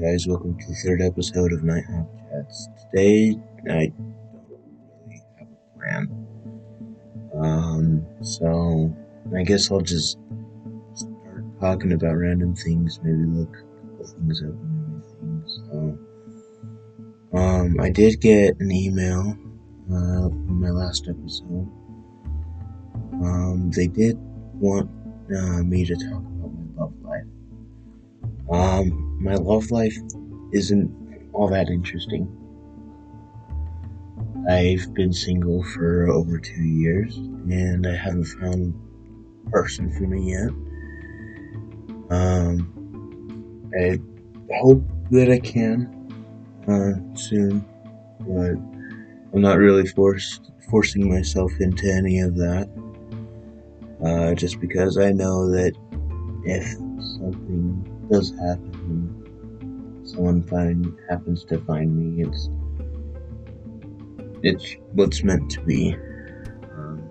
guys? Welcome to the third episode of Nighthawk Chats. Today, I don't really have a plan. Um, so I guess I'll just start talking about random things, maybe look a couple things up and everything. So, um, I did get an email uh, from my last episode. Um, they did want uh, me to talk my love life isn't all that interesting. I've been single for over two years, and I haven't found a person for me yet. Um, I hope that I can uh, soon, but I'm not really forced forcing myself into any of that. Uh, just because I know that if something does happen, someone find happens to find me, it's it's what's meant to be. Um,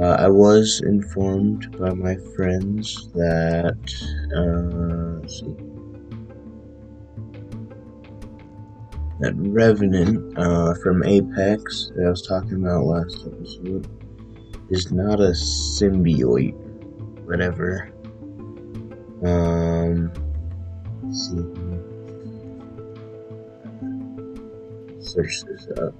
uh, I was informed by my friends that uh, see that Revenant uh, from Apex that I was talking about last episode is not a symbiote, whatever. Um, see. Search this up.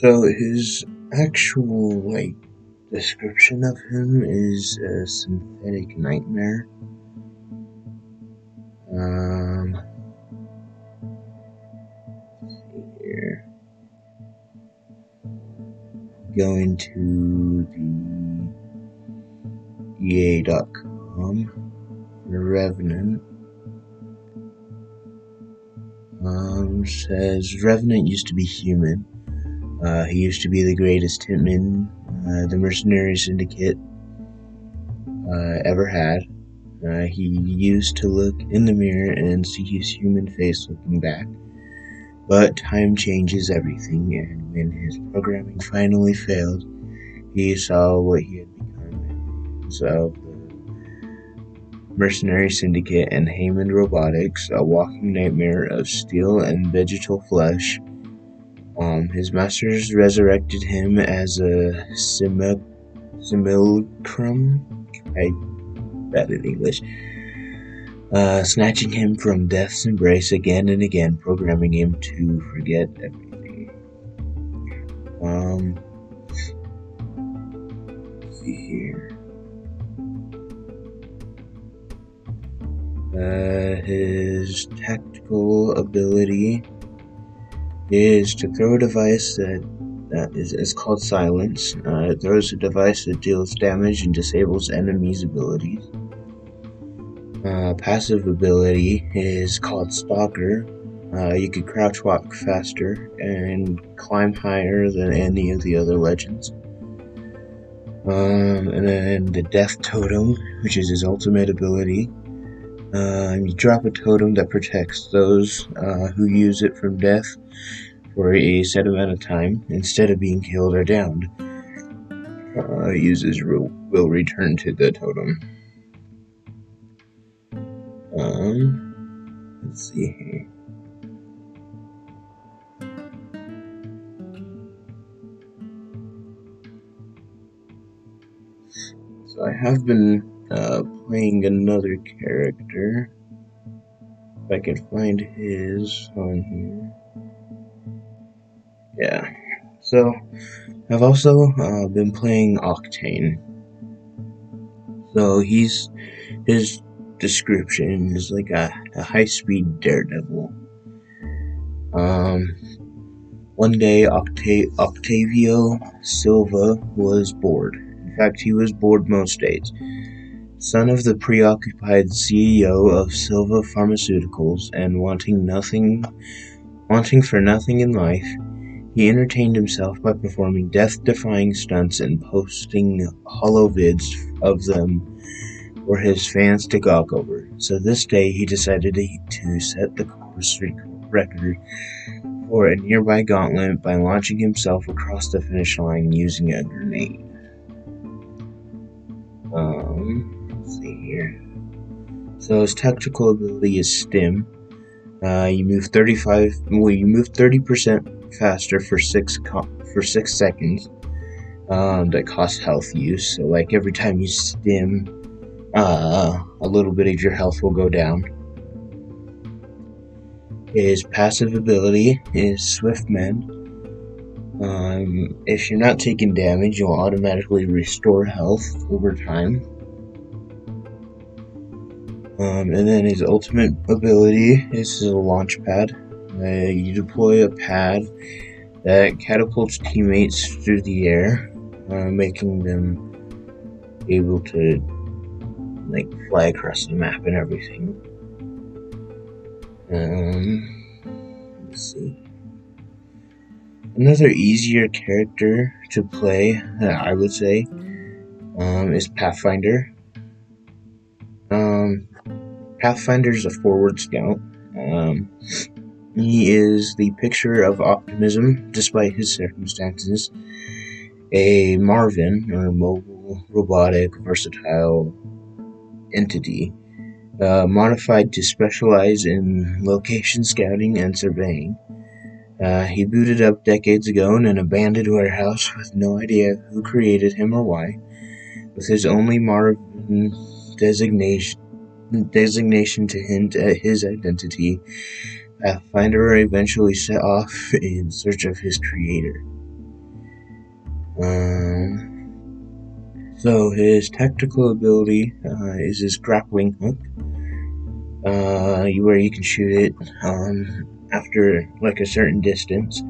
So his actual like description of him is a synthetic nightmare. Um, here. Going to the EA.com. Revenant. Um, says Revenant used to be human. Uh, he used to be the greatest hitman uh, the mercenary syndicate uh, ever had. Uh, he used to look in the mirror and see his human face looking back. But time changes everything, and when his programming finally failed, he saw what he had become. So the Mercenary Syndicate, and Hammond Robotics, a walking nightmare of steel and vegetal flesh. Um, his masters resurrected him as a simul- simulacrum. I bad in English. Uh, snatching him from death's embrace again and again, programming him to forget everything. Um, see here. Uh, his tactical ability is to throw a device that, that is, called Silence. Uh, it throws a device that deals damage and disables enemies' abilities. Uh, passive ability is called Stalker. Uh, you can crouch walk faster and climb higher than any of the other legends. Um, and then the Death Totem, which is his ultimate ability. Uh, you drop a totem that protects those uh, who use it from death for a set amount of time instead of being killed or downed. Uh, users will, will return to the totem. Um, let's see here. So I have been uh, playing another character. If I can find his on here. Yeah. So, I've also uh, been playing Octane. So he's his description is like a, a high-speed daredevil. Um, one day, Octa- Octavio Silva was bored. In fact, he was bored most days. Son of the preoccupied CEO of Silva Pharmaceuticals and wanting nothing wanting for nothing in life, he entertained himself by performing death-defying stunts and posting holo vids of them for his fans to gawk over. So this day he decided to set the course record for a nearby gauntlet by launching himself across the finish line using a grenade. Um. So his tactical ability is Stim. Uh, you move 35. Well, you move 30% faster for six for six seconds. Um, that costs health use. So like every time you stim, uh, a little bit of your health will go down. His passive ability is Swift Mend. Um, if you're not taking damage, you'll automatically restore health over time. Um, and then his ultimate ability is a launch pad. Uh, you deploy a pad that catapults teammates through the air, uh, making them able to like fly across the map and everything. Um, let's see. Another easier character to play, I would say, um, is Pathfinder. Pathfinder is a forward scout. Um, he is the picture of optimism despite his circumstances. A Marvin, or mobile, robotic, versatile entity, uh, modified to specialize in location scouting and surveying. Uh, he booted up decades ago in an abandoned warehouse with no idea who created him or why. With his only Marvin designation, designation to hint at his identity, Pathfinder eventually set off in search of his creator. Um, so his tactical ability uh, is his grappling hook, uh, where you can shoot it um, after like a certain distance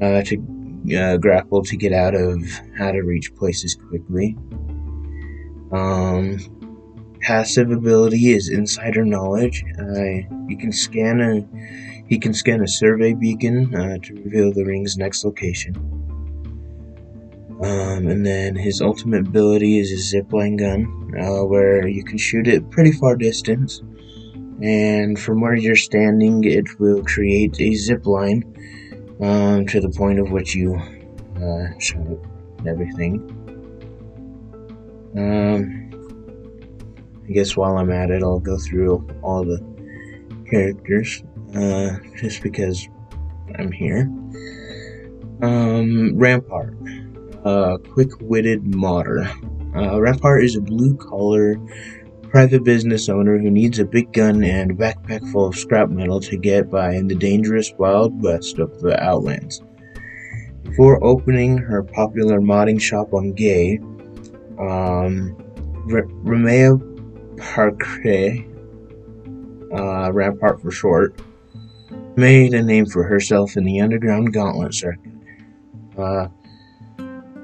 uh, to uh, grapple to get out of how to reach places quickly. Um, passive ability is insider knowledge. Uh, you can scan a he can scan a survey beacon uh, to reveal the ring's next location. Um, and then his ultimate ability is his zipline gun, uh, where you can shoot it pretty far distance and from where you're standing, it will create a zip line um, to the point of which you uh, and everything. Um, I guess while I'm at it, I'll go through all the characters uh, just because I'm here. Um, Rampart, uh, quick-witted modder. Uh, Rampart is a blue-collar private business owner who needs a big gun and a backpack full of scrap metal to get by in the dangerous wild west of the Outlands. Before opening her popular modding shop on Gay, um, R- Ramya Parekh, uh, Rampart for short, made a name for herself in the underground gauntlet circuit. Uh,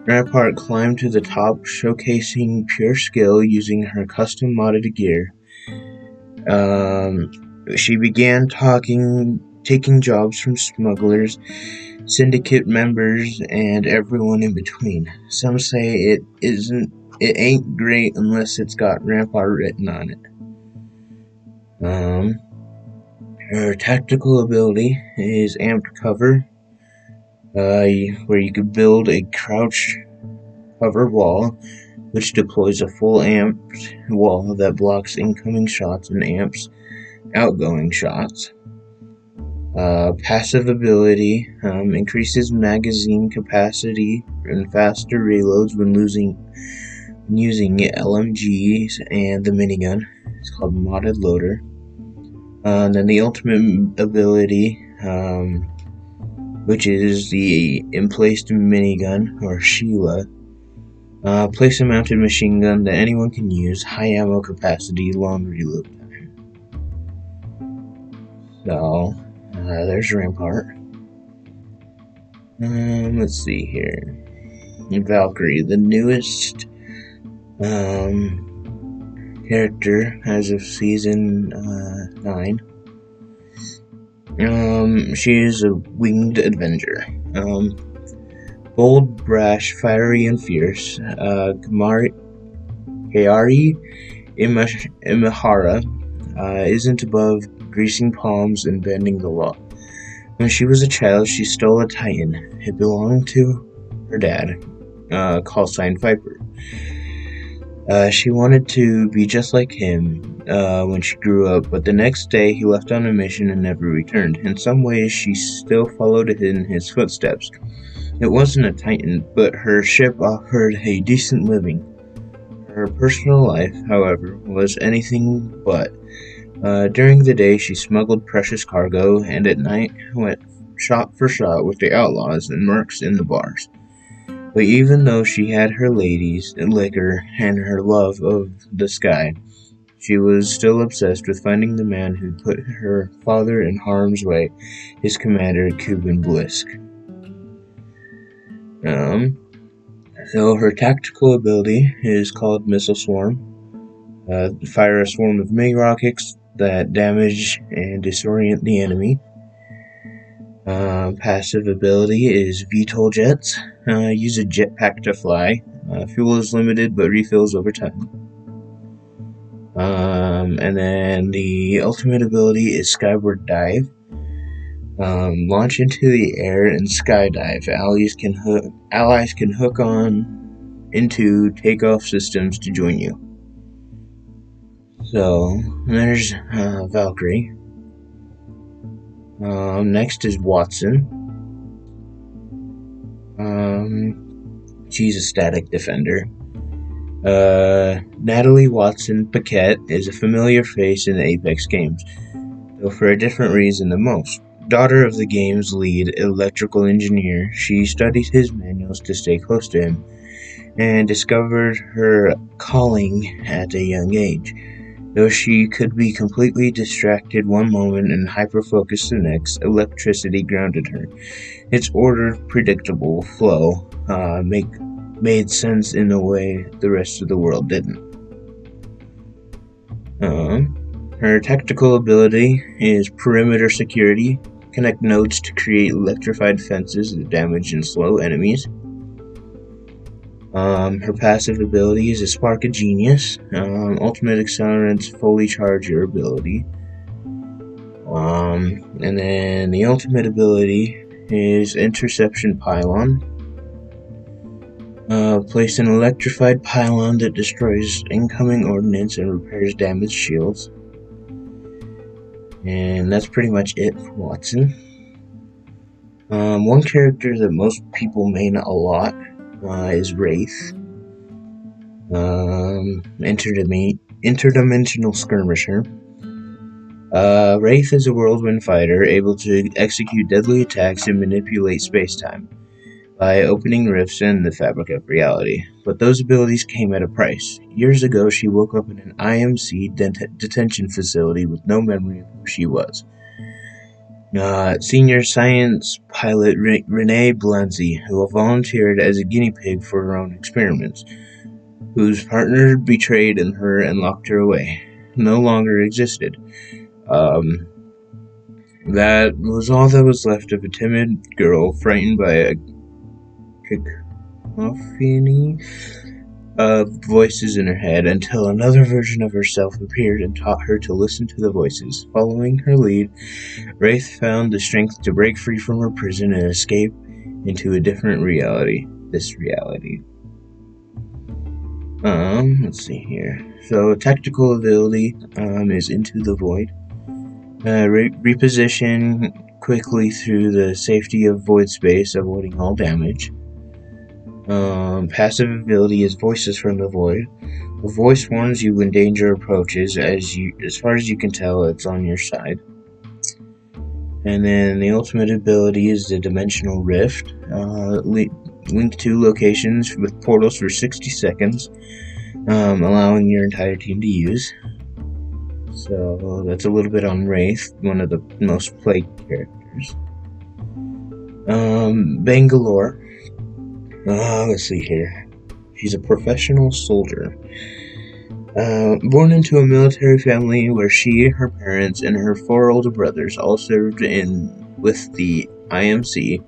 Rampart climbed to the top, showcasing pure skill using her custom modded gear. Um, she began talking, taking jobs from smugglers, syndicate members, and everyone in between. Some say it isn't, it ain't great unless it's got Rampart written on it. Um, her tactical ability is amped cover, uh, where you can build a crouch cover wall, which deploys a full amped wall that blocks incoming shots and amps outgoing shots. Uh, passive ability um, increases magazine capacity and faster reloads when losing using LMGs and the minigun. It's called modded loader. Uh, and then the ultimate ability um, which is the emplaced minigun, or Sheila. Uh, place a mounted machine gun that anyone can use, high ammo capacity, long reload time. So, uh, there's Rampart. Um, let's see here. Valkyrie, the newest um, character as of season uh, 9. Um, she is a winged avenger. Um, bold, brash, fiery, and fierce. Uh, Kairi Imahara uh, isn't above greasing palms and bending the law. When she was a child, she stole a Titan. It belonged to her dad, uh, call sign Viper. Uh, she wanted to be just like him uh, when she grew up, but the next day he left on a mission and never returned. In some ways, she still followed in his footsteps. It wasn't a Titan, but her ship offered a decent living. Her personal life, however, was anything but. Uh, during the day, she smuggled precious cargo, and at night went shot for shot with the outlaws and mercs in the bars. But even though she had her ladies, liquor, and her love of the sky, she was still obsessed with finding the man who'd put her father in harm's way, his commander, Kuben Blisk. Um, so her tactical ability is called Missile Swarm. Uh, fire a swarm of mini rockets that damage and disorient the enemy. Uh, passive ability is VTOL jets. Uh, use a jetpack to fly. Uh, fuel is limited but refills over time. Um, and then the ultimate ability is Skyward Dive. Um, launch into the air and skydive. Allies can hook allies can hook on into takeoff systems to join you. So there's uh, Valkyrie. Um, next is Wattson. Um, she's a static defender. Uh, Natalie Wattson Paquette is a familiar face in the Apex games, though for a different reason than most. Daughter of the game's lead electrical engineer, she studied his manuals to stay close to him and discovered her calling at a young age. Though she could be completely distracted one moment and hyper-focused the next, electricity grounded her. Its ordered, predictable flow uh, make, made sense in a way the rest of the world didn't. Uh, her tactical ability is perimeter security. Connect nodes to create electrified fences that damage and slow enemies. Um, her passive ability is a Spark of Genius. Um, ultimate Accelerants fully charge your ability. Um, and then the ultimate ability is Interception Pylon. Uh, place an electrified pylon that destroys incoming ordnance and repairs damaged shields. And that's pretty much it for Wattson. Um, one character that most people main a lot uh, is Wraith. Um, interdim- interdimensional skirmisher. Uh, Wraith is a whirlwind fighter able to execute deadly attacks and manipulate space-time by opening rifts in the fabric of reality. But those abilities came at a price. Years ago, she woke up in an IMC det- detention facility with no memory of who she was. Uh, senior science pilot Re- Renee Blasey, who volunteered as a guinea pig for her own experiments, whose partner betrayed in her and locked her away, no longer existed. Um, that was all that was left of a timid girl frightened by a cacophony of voices in her head until another version of herself appeared and taught her to listen to the voices. Following her lead, Wraith found the strength to break free from her prison and escape into a different reality. This reality. Um, let's see here. So, tactical ability um, is Into the Void. Uh, re- reposition quickly through the safety of void space, avoiding all damage. Um, passive ability is Voices from the Void. The voice warns you when danger approaches. As you, as far as you can tell, it's on your side. And then the ultimate ability is the Dimensional Rift. Uh, li- link to locations with portals for 60 seconds, um, allowing your entire team to use. So that's a little bit on Wraith, one of the most played characters. Um, Bangalore uh, let's see here. She's a professional soldier. Uh, born into a military family where she, her parents, and her four older brothers all served in with the IMC,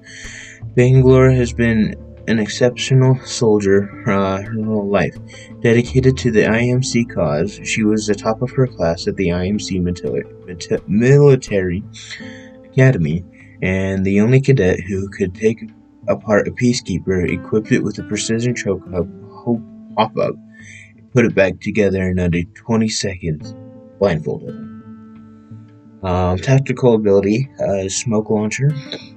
Bangalore has been an exceptional soldier uh, her whole life. Dedicated to the IMC cause, she was the top of her class at the IMC military academy, and the only cadet who could take apart a peacekeeper, equipped it with a precision choke hop up, put it back together in under 20 seconds, blindfolded. Um, tactical ability uh, smoke launcher.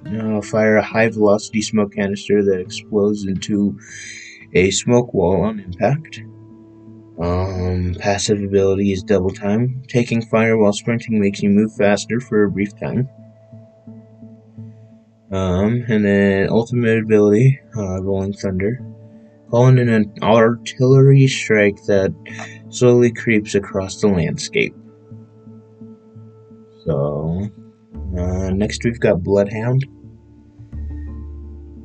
Uh, fire a high velocity smoke canister that explodes into a smoke wall on impact. Um, passive ability is double time. Taking fire while sprinting makes you move faster for a brief time. Um, and then ultimate ability, uh, Rolling Thunder. Calling in an artillery strike that slowly creeps across the landscape. So, uh, next we've got Bloodhound.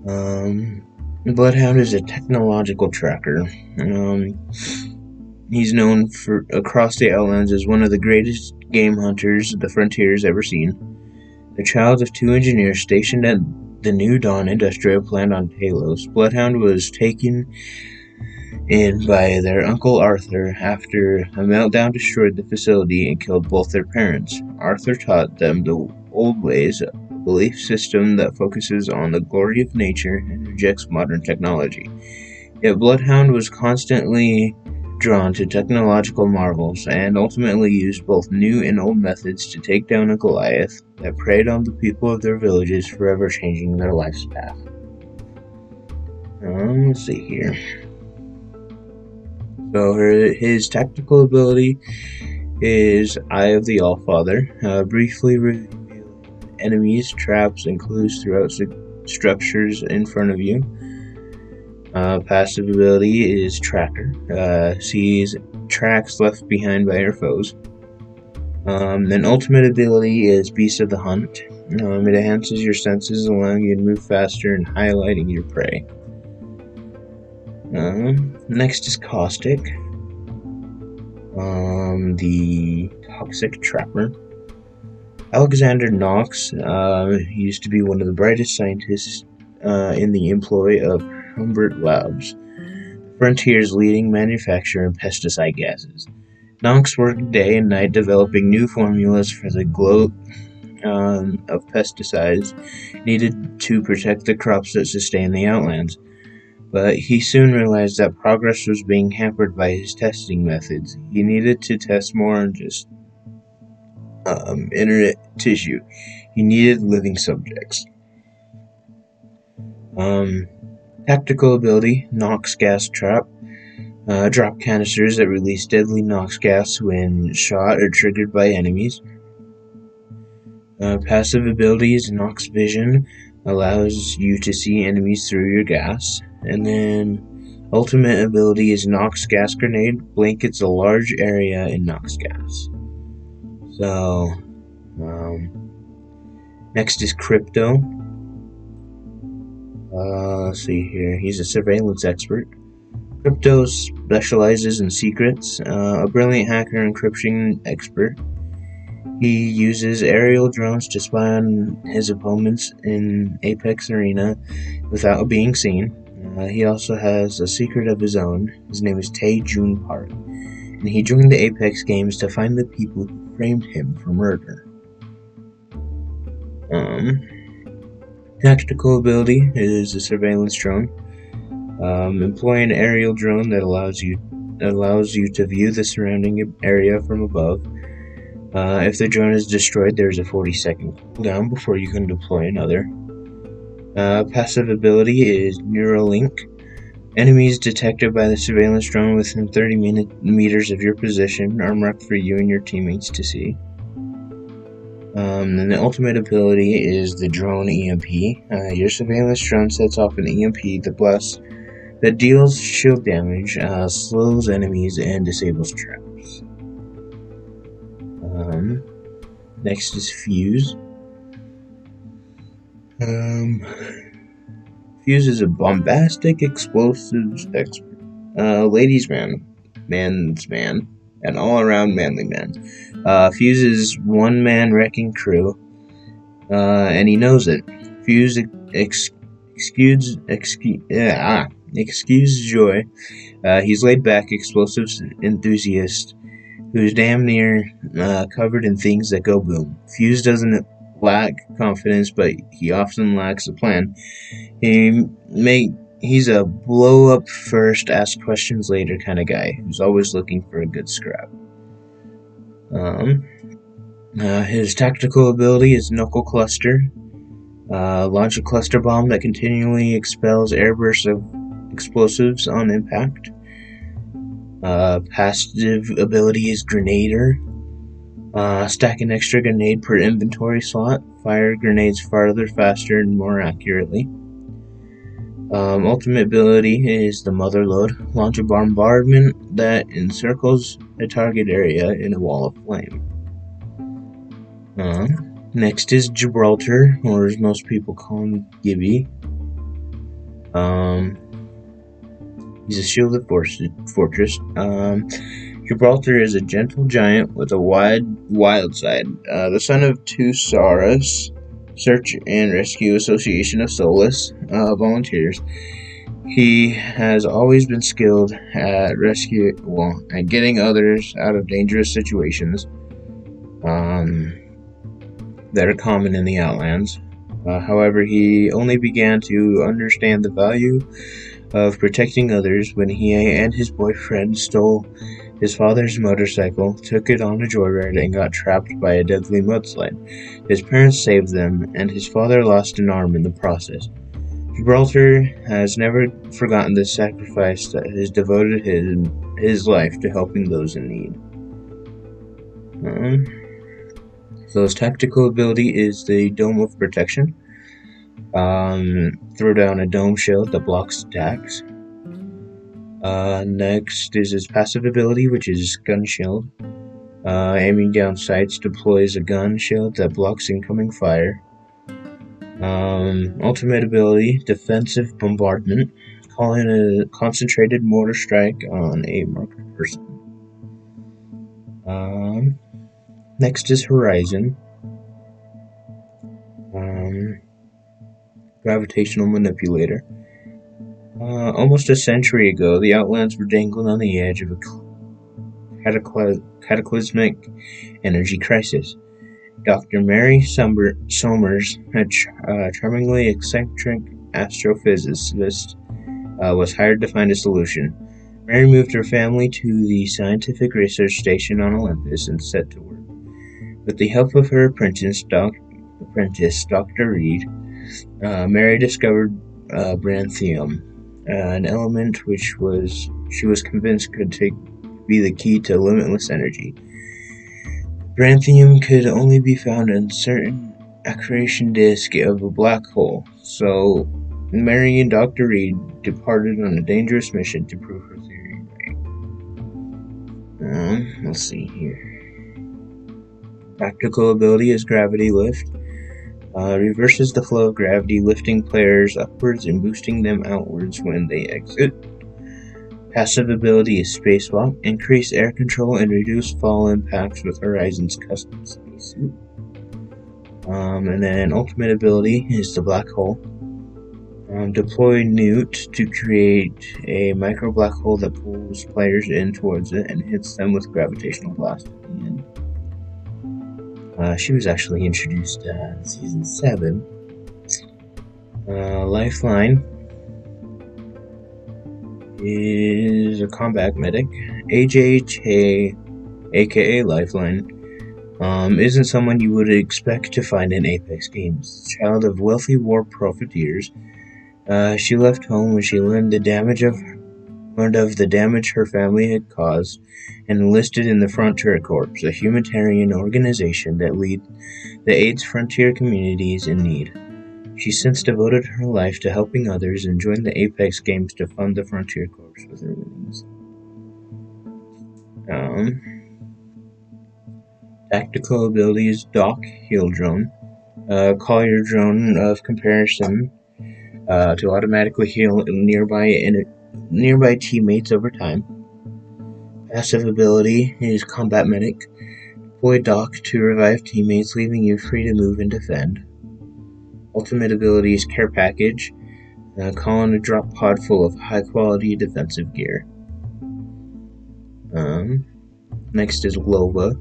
Um, Bloodhound is a technological tracker. Um, he's known for across the Outlands as one of the greatest game hunters the frontier has ever seen. The child of two engineers stationed at the New Dawn industrial plant on Talos, Bloodhound was taken in by their Uncle Arthur after a meltdown destroyed the facility and killed both their parents. Arthur taught them the old ways, a belief system that focuses on the glory of nature and rejects modern technology. Yet Bloodhound was constantly drawn to technological marvels and ultimately used both new and old methods to take down a Goliath that preyed on the people of their villages, forever changing their life's path. Um, let's see here. So her, his tactical ability is Eye of the Allfather, uh, briefly reveal enemies, traps, and clues throughout structures in front of you. Uh, passive ability is Tracker, uh, sees tracks left behind by your foes. Um, then ultimate ability is Beast of the Hunt. Um, it enhances your senses, allowing you to move faster and highlighting your prey. Um, next is Caustic. Um, the Toxic Trapper. Alexander Knox uh, used to be one of the brightest scientists uh, in the employ of Humbert Labs, frontier's leading manufacturer of pesticide gases. Knox worked day and night developing new formulas for the glow um, of pesticides needed to protect the crops that sustain the outlands but he soon realized that progress was being hampered by his testing methods. He needed to test more than just um, internet tissue. He needed living subjects. Um, tactical ability, Nox gas trap. Uh, drop canisters that release deadly Nox gas when shot or triggered by enemies. Uh, passive abilities, Nox vision allows you to see enemies through your gas. And then ultimate ability is Nox Gas Grenade. Blankets a large area in Nox Gas. So, um, next is Crypto. Uh, let's see here. He's a surveillance expert. Crypto specializes in secrets, uh, a brilliant hacker encryption expert. He uses aerial drones to spy on his opponents in Apex Arena without being seen. Uh, he also has a secret of his own. His name is Tae Joon Park, and he joined the Apex Games to find the people who framed him for murder. Um, tactical ability is a surveillance drone. Um, employ an aerial drone that allows you allows you to view the surrounding area from above. Uh, if the drone is destroyed, there's a 40 second cooldown before you can deploy another. Uh, passive ability is Neurolink. Enemies detected by the surveillance drone within 30 minute, meters of your position are marked for you and your teammates to see. Um, the ultimate ability is the drone EMP. Uh, your surveillance drone sets off an EMP that blasts that deals shield damage, uh, slows enemies, and disables traps. Um, next is Fuse. Um, Fuse is a bombastic explosives expert. Uh, ladies man. man's man, an all around manly man. Uh, Fuse is one man wrecking crew, uh, and he knows it. Fuse ex- excuse, excuse, ah, excuse joy. Uh, he's laid back, explosives enthusiast who's damn near uh, covered in things that go boom. Fuse doesn't lack confidence, but he often lacks a plan. He may he's a blow up first, ask questions later kind of guy who's always looking for a good scrap. Um, uh, his tactical ability is Knuckle Cluster. Uh, launch a cluster bomb that continually expels airbursts of explosives on impact. Uh, passive ability is Grenadier. Uh, stack an extra grenade per inventory slot. Fire grenades farther, faster, and more accurately. Um, ultimate ability is the Motherlode. Launch a bombardment that encircles a target area in a wall of flame. Uh, next is Gibraltar, or as most people call him, Gibby. Um, he's a shielded fortress. Um, Gibraltar is a gentle giant with a wide, wild side. Uh, the son of two Saras, Search and Rescue Association of Solace uh, volunteers. He has always been skilled at rescue, well, at getting others out of dangerous situations um, that are common in the Outlands. Uh, however, he only began to understand the value of protecting others when he and his boyfriend stole his father's motorcycle, took it on a joyride, and got trapped by a deadly mudslide. His parents saved them, and his father lost an arm in the process. Gibraltar has never forgotten the sacrifice that has devoted his, his life to helping those in need. Um, so his tactical ability is the Dome of Protection. Um, throw down a dome shield that blocks attacks. Uh, next is his passive ability, which is Gun Shield. Uh, aiming down sights deploys a gun shield that blocks incoming fire. Um, ultimate ability, Defensive Bombardment, calling a concentrated mortar strike on a marked person. Um, next is Horizon. Um, gravitational Manipulator. Uh, almost a century ago, the Outlands were dangling on the edge of a cataclysmic energy crisis. Dr. Mary Somers, a ch- uh, charmingly eccentric astrophysicist, uh, was hired to find a solution. Mary moved her family to the scientific research station on Olympus and set to work. With the help of her apprentice, doc- apprentice Dr. Reed, uh, Mary discovered uh, branthium, an element which was she was convinced could take be the key to limitless energy. Branthium could only be found in certain accretion disk of a black hole, so Mary and Dr. Reed departed on a dangerous mission to prove her theory right. Um, let's see here. Practical ability is gravity lift uh, reverses the flow of gravity, lifting players upwards and boosting them outwards when they exit. Passive ability is Spacewalk, increase air control and reduce fall impacts with Horizon's custom spacesuit. Um, and then ultimate ability is the Black Hole. Um, deploy Newt to create a micro black hole that pulls players in towards it and hits them with gravitational blast at the end. Uh, she was actually introduced uh, in season 7. Uh, Lifeline is a combat medic. AJHA, aka Lifeline, um, isn't someone you would expect to find in Apex games. Child of wealthy war profiteers, uh, she left home when she learned the damage of learned of the damage her family had caused and enlisted in the Frontier Corps, a humanitarian organization that lead that aids frontier communities in need. She since devoted her life to helping others and joined the Apex Games to fund the Frontier Corps with her winnings. Um, tactical abilities Dock, Heal Drone. Uh, call your drone of comparison uh, to automatically heal nearby in nearby teammates over time. Passive ability is Combat Medic. Deploy Doc to revive teammates, leaving you free to move and defend. Ultimate ability is Care Package. Uh, call in a drop pod full of high quality defensive gear. Um, next is Loba.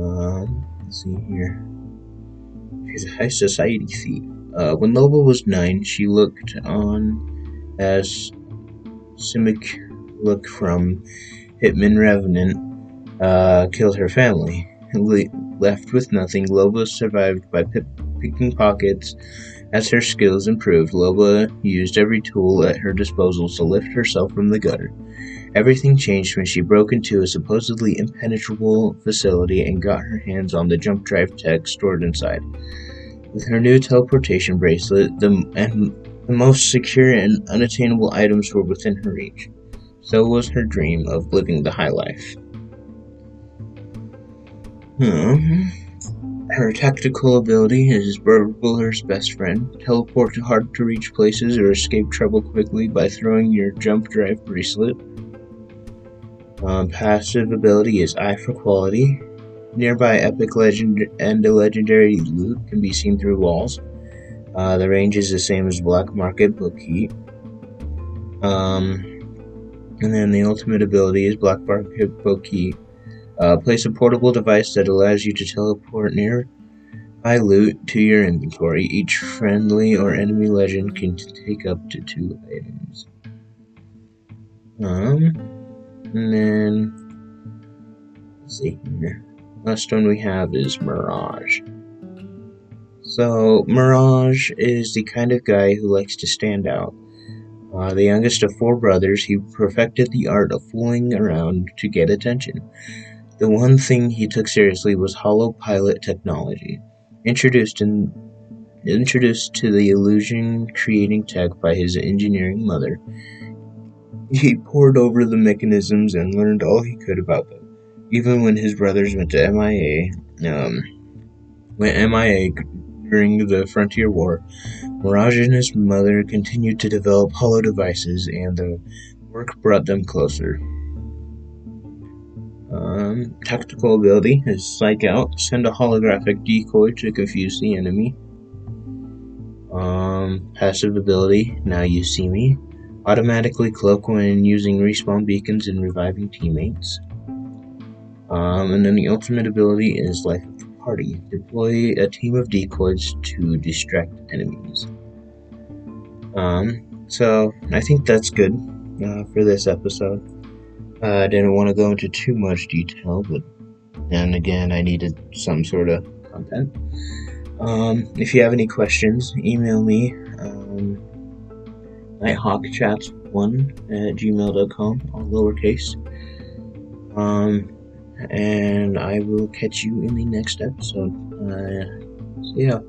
Um, let's see here. She's a high society thief. Uh, when Loba was nine, she looked on as Simic look from Hitman Revenant uh, killed her family. Le- left with nothing, Loba survived by picking pockets. As her skills improved, Loba used every tool at her disposal to lift herself from the gutter. Everything changed when she broke into a supposedly impenetrable facility and got her hands on the jump drive tech stored inside. With her new teleportation bracelet, the, and the most secure and unattainable items were within her reach. So was her dream of living the high life. Hmm. Her tactical ability is Burglar's best friend. Teleport to hard to reach places or escape trouble quickly by throwing your jump drive bracelet. Um, passive ability is Eye for Quality. Nearby epic legend and a legendary loot can be seen through walls. Uh, the range is the same as Black Market Boutique. Um, and then the ultimate ability is Black Market Boutique. Uh, place a portable device that allows you to teleport near by loot to your inventory. Each friendly or enemy legend can take up to two items. Um, and then let's see here. Last one we have is Mirage. So, Mirage is the kind of guy who likes to stand out. Uh, the youngest of four brothers, he perfected the art of fooling around to get attention. The one thing he took seriously was holo pilot technology, introduced in introduced to the illusion creating tech by his engineering mother. He pored over the mechanisms and learned all he could about them. Even when his brothers went to MIA, um, went MIA during the Frontier War, Mirage and his mother continued to develop holo devices, and the work brought them closer. Um, tactical ability is Psych Out. Send a holographic decoy to confuse the enemy. Um, passive ability, Now You See Me. Automatically cloak when using respawn beacons and reviving teammates. Um, and then the ultimate ability is Life of the Party. Deploy a team of decoys to distract enemies. Um, so I think that's good uh, for this episode. Uh, I didn't want to go into too much detail, but and again, I needed some sort of content. Um, if you have any questions, email me um, nighthawkchats1 at gmail.com, all lowercase. Um, and I will catch you in the next episode. Uh, see ya.